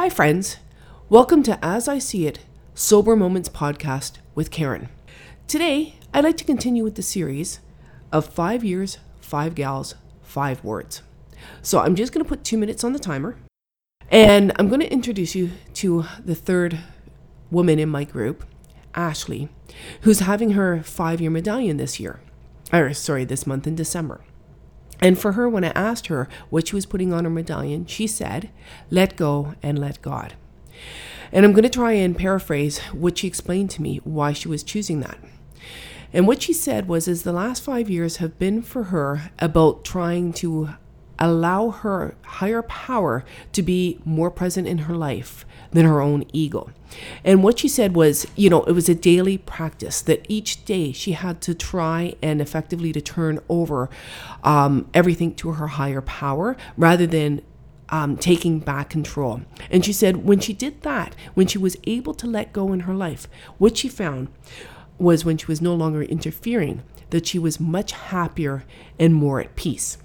Hi, friends. Welcome to As I See It Sober Moments podcast with Karen. Today, I'd like to continue with the series of five years, five gals, five words. So I'm just going to put two minutes on the timer and I'm going to introduce you to the third woman in my group, Ashley, who's having her five year medallion this year. Or, sorry, this month in December. And for her, when I asked her what she was putting on her medallion, she said, let go and let God. And I'm going to try and paraphrase what she explained to me why she was choosing that. And what she said was is the last 5 years have been for her about trying to allow her higher power to be more present in her life than her own ego. And what she said was, you know, it was a daily practice that each day she had to try and effectively to turn over um, everything to her higher power rather than um, taking back control. And she said when she did that, when she was able to let go in her life, what she found was when she was no longer interfering, that she was much happier and more at peace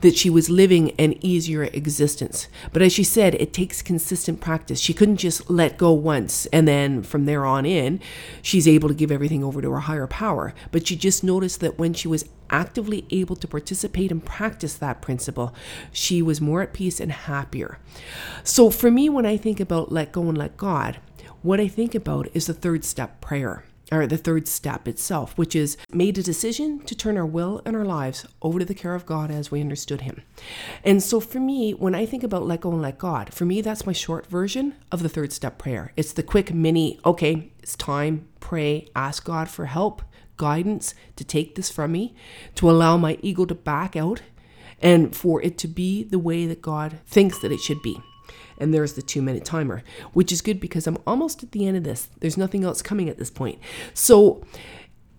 that she was living an easier existence. But as she said, it takes consistent practice. She couldn't just let go once and then from there on in, she's able to give everything over to her higher power. But she just noticed that when she was actively able to participate and practice that principle, she was more at peace and happier. So for me, when I think about let go and let God, what I think about is the third step prayer or the third step itself, which is made a decision to turn our will and our lives over to the care of God as we understood Him. And so for me, when I think about let go and let God, for me, that's my short version of the third step prayer. It's the quick mini, okay, it's time, pray, ask God for help, guidance to take this from me, to allow my ego to back out, and for it to be the way that God thinks that it should be and there's the two minute timer, which is good because I'm almost at the end of this. There's nothing else coming at this point. So,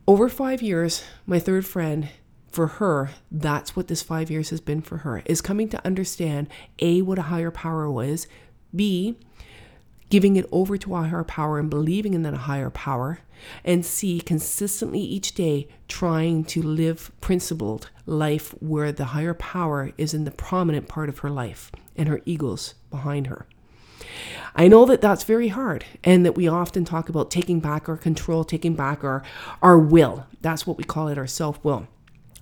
over five years, my third friend, for her, that's what this five years has been for her, is coming to understand A, what a higher power was, B, giving it over to a higher power and believing in that higher power, and C, consistently each day trying to live principled life where the higher power is in the prominent part of her life and her eagles behind her. I know that that's very hard and that we often talk about taking back our control, taking back our, our will. That's what we call it, our self will.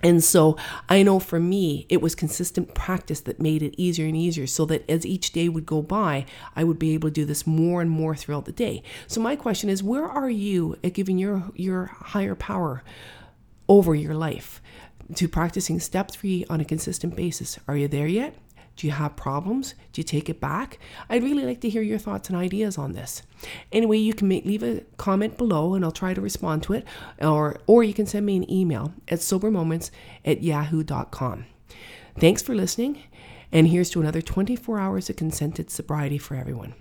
And so I know for me, it was consistent practice that made it easier and easier so that as each day would go by, I would be able to do this more and more throughout the day. So my question is, where are you at giving your, your higher power over your life to practicing step three on a consistent basis? Are you there yet? Do you have problems? Do you take it back? I'd really like to hear your thoughts and ideas on this. Anyway, you can make, leave a comment below and I'll try to respond to it, or, or you can send me an email at sobermoments at yahoo.com. Thanks for listening, and here's to another 24 hours of consented sobriety for everyone.